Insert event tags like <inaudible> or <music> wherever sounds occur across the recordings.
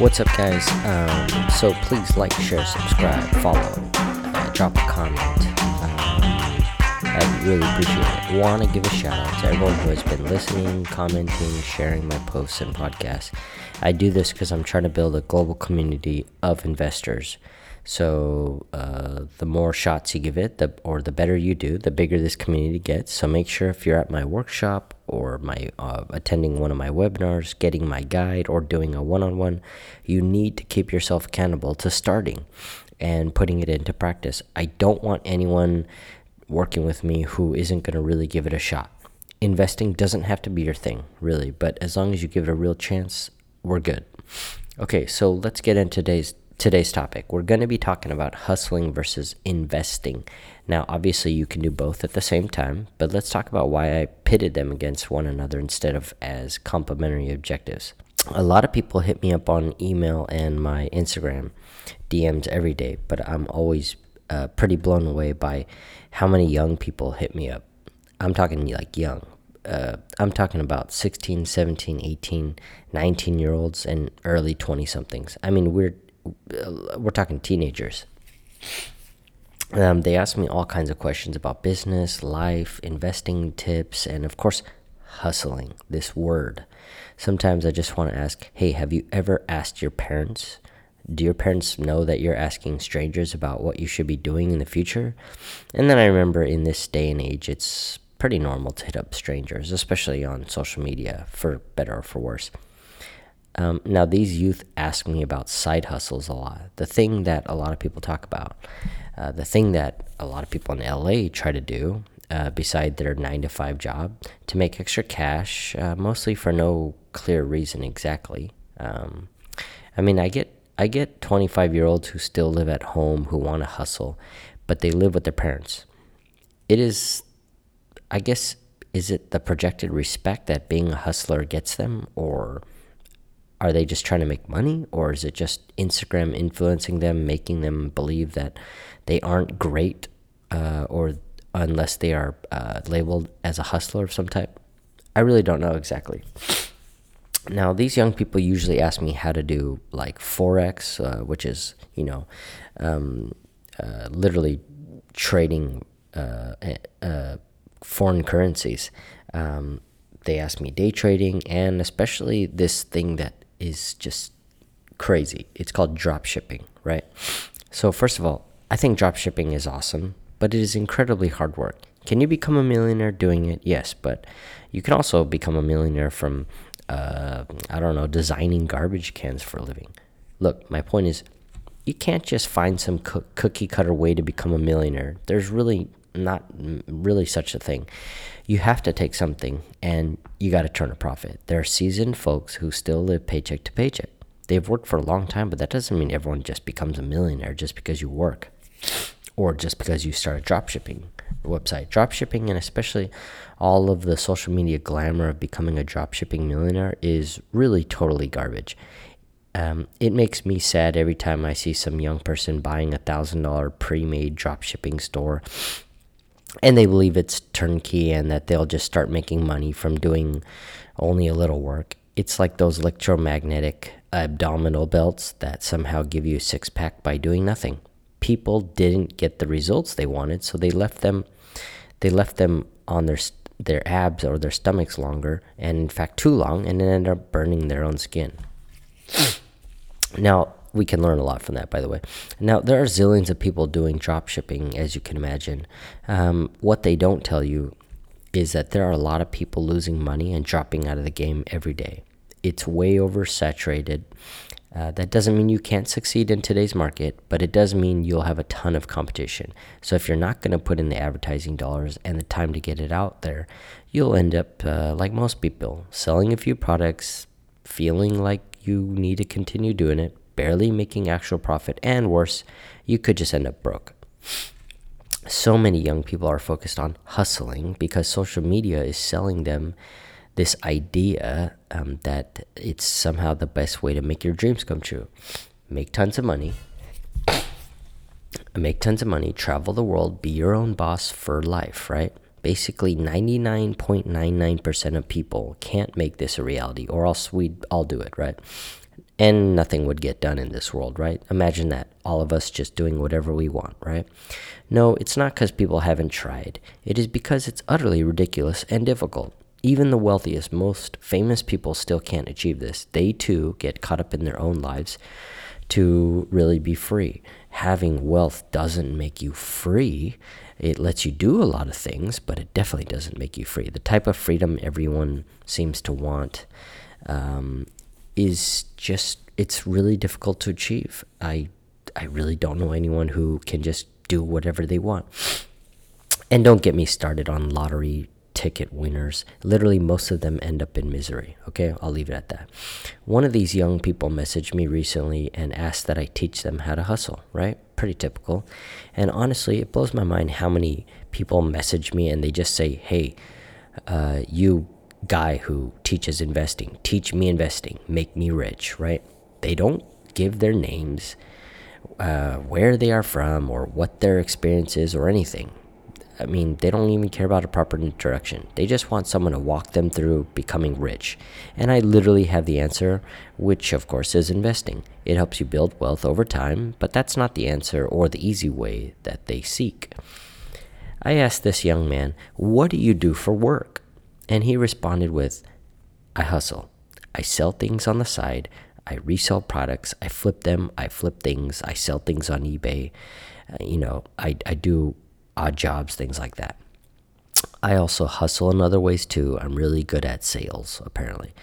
What's up, guys? Um, so please like, share, subscribe, follow, uh, drop a comment. Um, I really appreciate it. Want to give a shout out to everyone who has been listening, commenting, sharing my posts and podcasts. I do this because I'm trying to build a global community of investors. So uh, the more shots you give it, the or the better you do, the bigger this community gets. So make sure if you're at my workshop or my uh, attending one of my webinars, getting my guide, or doing a one-on-one, you need to keep yourself accountable to starting and putting it into practice. I don't want anyone working with me who isn't going to really give it a shot. Investing doesn't have to be your thing, really, but as long as you give it a real chance, we're good. Okay, so let's get into today's today's topic. We're going to be talking about hustling versus investing. Now, obviously, you can do both at the same time, but let's talk about why I pitted them against one another instead of as complementary objectives. A lot of people hit me up on email and my Instagram DMs every day, but I'm always uh, pretty blown away by how many young people hit me up. I'm talking like young. Uh, I'm talking about 16, 17, 18, 19 year olds and early 20 somethings. I mean, we're we're talking teenagers. Um, they asked me all kinds of questions about business, life, investing tips, and of course, hustling, this word. Sometimes I just want to ask, hey, have you ever asked your parents? Do your parents know that you're asking strangers about what you should be doing in the future? And then I remember in this day and age, it's pretty normal to hit up strangers, especially on social media, for better or for worse. Um, now, these youth ask me about side hustles a lot. The thing that a lot of people talk about, uh, the thing that a lot of people in LA try to do, uh, beside their nine to five job, to make extra cash, uh, mostly for no clear reason exactly. Um, I mean, I get I get 25 year olds who still live at home who want to hustle, but they live with their parents. It is, I guess, is it the projected respect that being a hustler gets them, or are they just trying to make money or is it just Instagram influencing them, making them believe that they aren't great uh, or unless they are uh, labeled as a hustler of some type? I really don't know exactly. Now, these young people usually ask me how to do like Forex, uh, which is, you know, um, uh, literally trading uh, uh, foreign currencies. Um, they ask me day trading and especially this thing that is just crazy. It's called drop shipping, right? So, first of all, I think drop shipping is awesome, but it is incredibly hard work. Can you become a millionaire doing it? Yes, but you can also become a millionaire from, uh, I don't know, designing garbage cans for a living. Look, my point is, you can't just find some co cookie cutter way to become a millionaire. There's really not really such a thing. You have to take something and you got to turn a profit. There are seasoned folks who still live paycheck to paycheck. They've worked for a long time, but that doesn't mean everyone just becomes a millionaire just because you work or just because you start a dropshipping website. Dropshipping and especially all of the social media glamour of becoming a dropshipping millionaire is really totally garbage. Um, it makes me sad every time I see some young person buying a thousand dollar pre made dropshipping store and they believe it's turnkey and that they'll just start making money from doing only a little work. It's like those electromagnetic abdominal belts that somehow give you a six pack by doing nothing. People didn't get the results they wanted, so they left them they left them on their their abs or their stomachs longer and in fact too long and then ended up burning their own skin. Now, we can learn a lot from that, by the way. Now, there are zillions of people doing drop shipping, as you can imagine. Um, what they don't tell you is that there are a lot of people losing money and dropping out of the game every day. It's way oversaturated. Uh, that doesn't mean you can't succeed in today's market, but it does mean you'll have a ton of competition. So if you're not going to put in the advertising dollars and the time to get it out there, you'll end up uh, like most people, selling a few products, feeling like you need to continue doing it, barely making actual profit, and worse, you could just end up broke. So many young people are focused on hustling because social media is selling them this idea um, that it's somehow the best way to make your dreams come true. Make tons of money, make tons of money, travel the world, be your own boss for life, right? Basically, 99.99% of people can't make this a reality, or else we'd all do it, right? And nothing would get done in this world, right? Imagine that. All of us just doing whatever we want, right? No, it's not because people haven't tried. It is because it's utterly ridiculous and difficult. Even the wealthiest, most famous people still can't achieve this. They too get caught up in their own lives to really be free. Having wealth doesn't make you free. It lets you do a lot of things, but it definitely doesn't make you free. The type of freedom everyone seems to want um, is just it's really difficult to achieve. I I really don't know anyone who can just do whatever they want. And don't get me started on lottery ticket winners. Literally, most of them end up in misery. Okay, I'll leave it at that. One of these young people messaged me recently and asked that I teach them how to hustle, right? Pretty typical. And honestly, it blows my mind how many people message me and they just say, hey, uh, you guy who teaches investing. Teach me investing, make me rich, right? They don't give their names, uh, where they are from, or what their experience is, or anything. I mean, they don't even care about a proper introduction. They just want someone to walk them through becoming rich. And I literally have the answer, which of course is investing. It helps you build wealth over time, but that's not the answer or the easy way that they seek. I asked this young man, What do you do for work? And he responded with, I hustle. I sell things on the side. I resell products. I flip them. I flip things. I sell things on eBay. Uh, you know, I, I do odd jobs, things like that. I also hustle in other ways too. I'm really good at sales, apparently.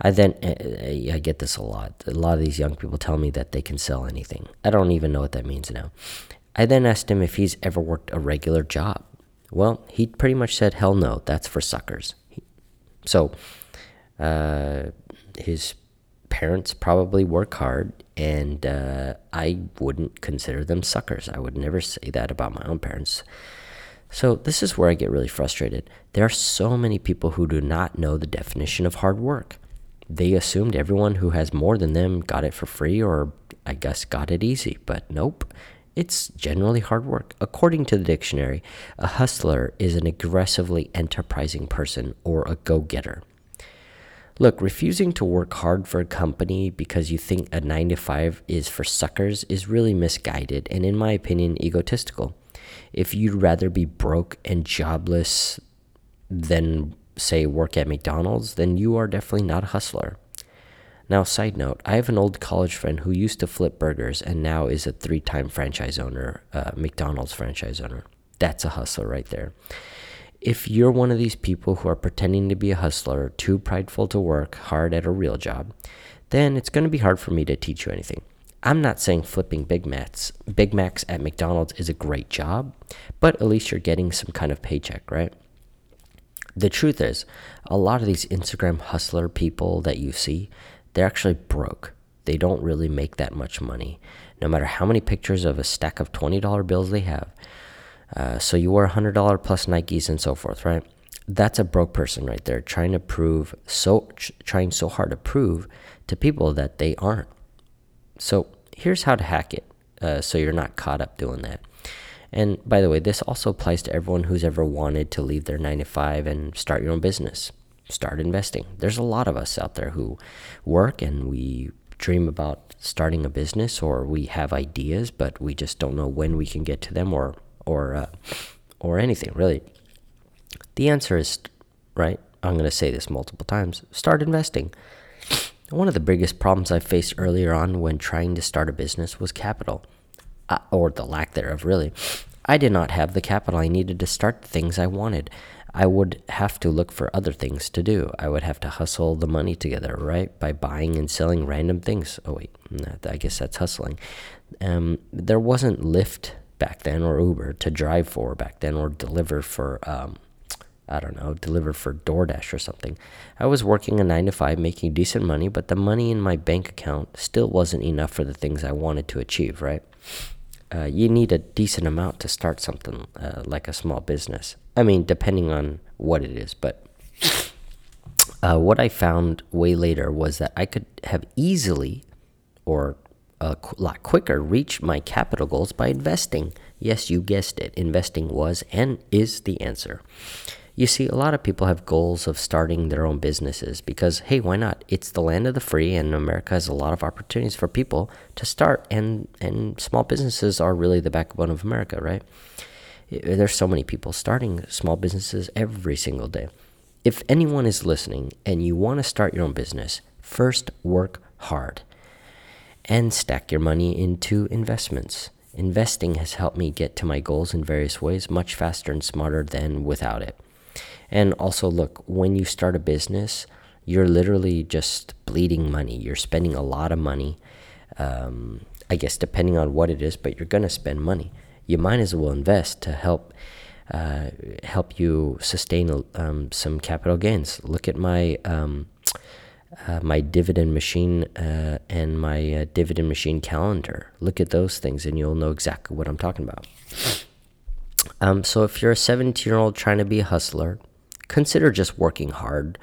I then uh, I get this a lot. A lot of these young people tell me that they can sell anything. I don't even know what that means now. I then asked him if he's ever worked a regular job. Well, he pretty much said, hell no, that's for suckers. So, uh, his parents probably work hard, and uh, I wouldn't consider them suckers. I would never say that about my own parents. So, this is where I get really frustrated. There are so many people who do not know the definition of hard work. They assumed everyone who has more than them got it for free or I guess got it easy, but nope. It's generally hard work. According to the dictionary, a hustler is an aggressively enterprising person or a go getter. Look, refusing to work hard for a company because you think a 9 to 5 is for suckers is really misguided and, in my opinion, egotistical. If you'd rather be broke and jobless than, say, work at McDonald's, then you are definitely not a hustler. Now, side note, I have an old college friend who used to flip burgers and now is a three time franchise owner, uh, McDonald's franchise owner. That's a hustler right there. If you're one of these people who are pretending to be a hustler, too prideful to work hard at a real job, then it's going to be hard for me to teach you anything. I'm not saying flipping Big Macs, Big Macs at McDonald's is a great job, but at least you're getting some kind of paycheck, right? The truth is, a lot of these Instagram hustler people that you see, they're actually broke. They don't really make that much money, no matter how many pictures of a stack of $20 bills they have. Uh, so you wear $100 plus Nikes and so forth, right? That's a broke person right there trying to prove so trying so hard to prove to people that they aren't. So here's how to hack it uh, so you're not caught up doing that. And by the way, this also applies to everyone who's ever wanted to leave their 9 to 5 and start your own business start investing. There's a lot of us out there who work and we dream about starting a business or we have ideas, but we just don't know when we can get to them or or uh, or anything really. The answer is right. I'm going to say this multiple times. Start investing. One of the biggest problems I faced earlier on when trying to start a business was capital, uh, or the lack thereof, really. I did not have the capital I needed to start the things I wanted. I would have to look for other things to do. I would have to hustle the money together, right? By buying and selling random things. Oh, wait, I guess that's hustling. Um, there wasn't Lyft back then or Uber to drive for back then or deliver for, um, I don't know, deliver for DoorDash or something. I was working a nine to five, making decent money, but the money in my bank account still wasn't enough for the things I wanted to achieve, right? Uh, you need a decent amount to start something uh, like a small business. I mean, depending on what it is, but uh, what I found way later was that I could have easily or a lot quicker reached my capital goals by investing. Yes, you guessed it. Investing was and is the answer. You see, a lot of people have goals of starting their own businesses because, hey, why not? It's the land of the free, and America has a lot of opportunities for people to start, and, and small businesses are really the backbone of America, right? There's so many people starting small businesses every single day. If anyone is listening and you want to start your own business, first work hard and stack your money into investments. Investing has helped me get to my goals in various ways much faster and smarter than without it. And also, look, when you start a business, you're literally just bleeding money. You're spending a lot of money. Um, I guess depending on what it is, but you're gonna spend money. You might as well invest to help uh, help you sustain um, some capital gains. Look at my um, uh, my dividend machine uh, and my uh, dividend machine calendar. Look at those things, and you'll know exactly what I'm talking about. Um, so, if you're a 17 year old trying to be a hustler, consider just working hard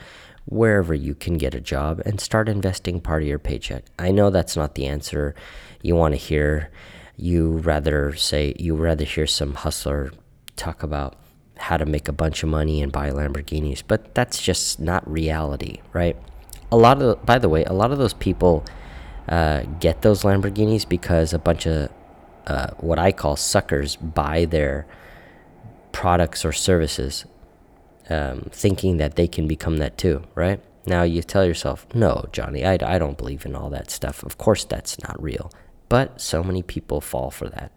wherever you can get a job and start investing part of your paycheck. I know that's not the answer you want to hear. You rather say you rather hear some hustler talk about how to make a bunch of money and buy Lamborghinis, but that's just not reality, right? A lot of, by the way, a lot of those people uh, get those Lamborghinis because a bunch of uh, what I call suckers buy their products or services um, thinking that they can become that too, right? Now you tell yourself, no, Johnny, I, I don't believe in all that stuff. Of course, that's not real. But so many people fall for that.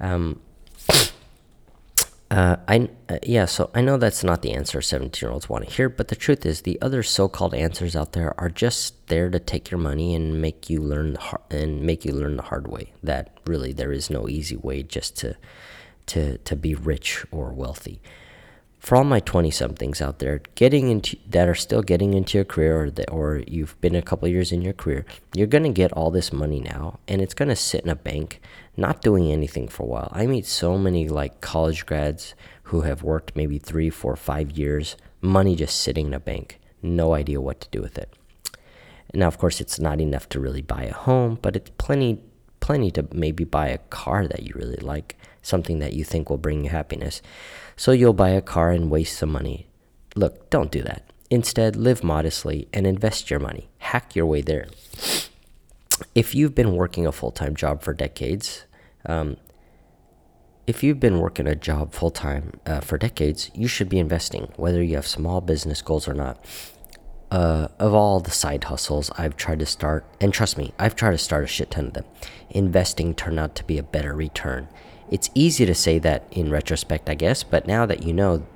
Um, <coughs> uh, I uh, yeah, so I know that's not the answer 17 year olds want to hear, but the truth is the other so-called answers out there are just there to take your money and make you learn the hard, and make you learn the hard way. That really there is no easy way just to to to be rich or wealthy. For all my 20 somethings out there getting into that are still getting into your career or, the, or you've been a couple years in your career you're going to get all this money now and it's going to sit in a bank not doing anything for a while. I meet so many like college grads who have worked maybe three four five years money just sitting in a bank no idea what to do with it. Now of course it's not enough to really buy a home but it's plenty plenty to maybe buy a car that you really like something that you think will bring you happiness so you'll buy a car and waste some money. Look, don't do that. Instead, live modestly and invest your money. Hack your way there. If you've been working a full time job for decades, um, if you've been working a job full time uh, for decades, you should be investing, whether you have small business goals or not. Uh, of all the side hustles I've tried to start, and trust me, I've tried to start a shit ton of them, investing turned out to be a better return. It's easy to say that in retrospect, I guess, but now that you know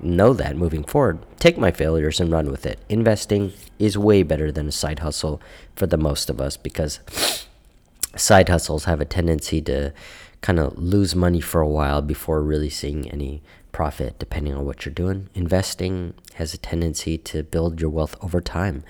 know that moving forward, take my failures and run with it. Investing is way better than a side hustle for the most of us because <sniffs> side hustles have a tendency to kind of lose money for a while before really seeing any profit depending on what you're doing. Investing has a tendency to build your wealth over time.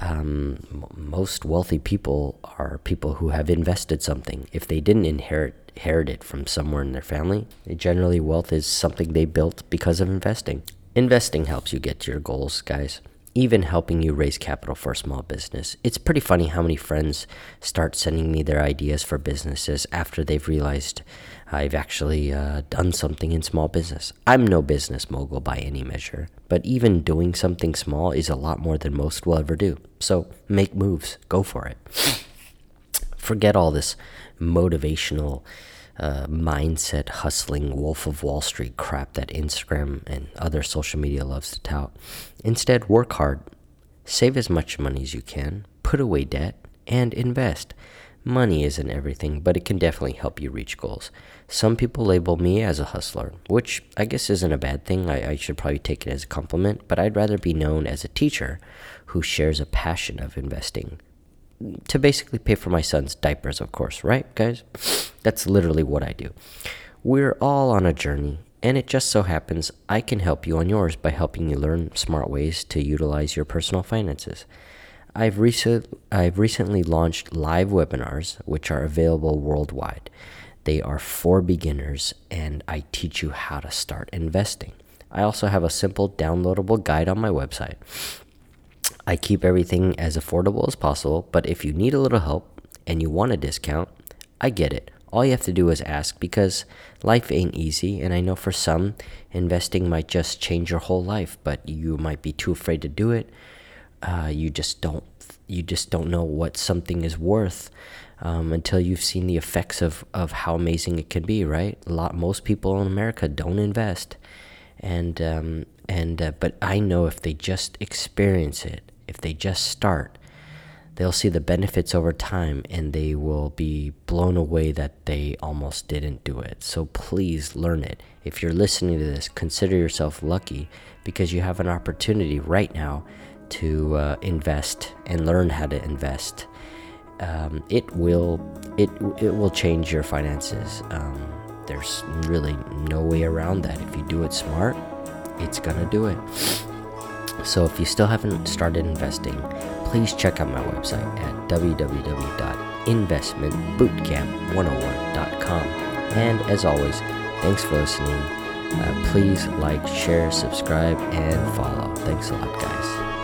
Um, most wealthy people are people who have invested something. If they didn't inherit inherit it from somewhere in their family. Generally, wealth is something they built because of investing. Investing helps you get to your goals, guys, even helping you raise capital for a small business. It's pretty funny how many friends start sending me their ideas for businesses after they've realized I've actually uh, done something in small business. I'm no business mogul by any measure, but even doing something small is a lot more than most will ever do. So make moves, go for it. Forget all this motivational uh, mindset hustling wolf of wall street crap that instagram and other social media loves to tout instead work hard save as much money as you can put away debt and invest money isn't everything but it can definitely help you reach goals some people label me as a hustler which i guess isn't a bad thing I, I should probably take it as a compliment but i'd rather be known as a teacher who shares a passion of investing to basically pay for my son's diapers, of course, right, guys? <sniffs> That's literally what I do. We're all on a journey, and it just so happens I can help you on yours by helping you learn smart ways to utilize your personal finances. I've, recent, I've recently launched live webinars, which are available worldwide. They are for beginners, and I teach you how to start investing. I also have a simple downloadable guide on my website I keep everything as affordable as possible, but if you need a little help and you want a discount, I get it. All you have to do is ask because life ain't easy. And I know for some, investing might just change your whole life, but you might be too afraid to do it. Uh, you just don't you just don't know what something is worth um, until you've seen the effects of, of how amazing it can be, right? A lot, most people in America don't invest, and um, and uh, but I know if they just experience it, if they just start, they'll see the benefits over time, and they will be blown away that they almost didn't do it. So please learn it. If you're listening to this, consider yourself lucky because you have an opportunity right now to uh, invest and learn how to invest um, it will it it will change your finances. Um, there's really no way around that. If you do it smart, it's gonna do it. So if you still haven't started investing, please check out my website at www.investmentbootcamp101.com. And as always, thanks for listening. Uh, please like, share, subscribe, and follow. Thanks a lot, guys.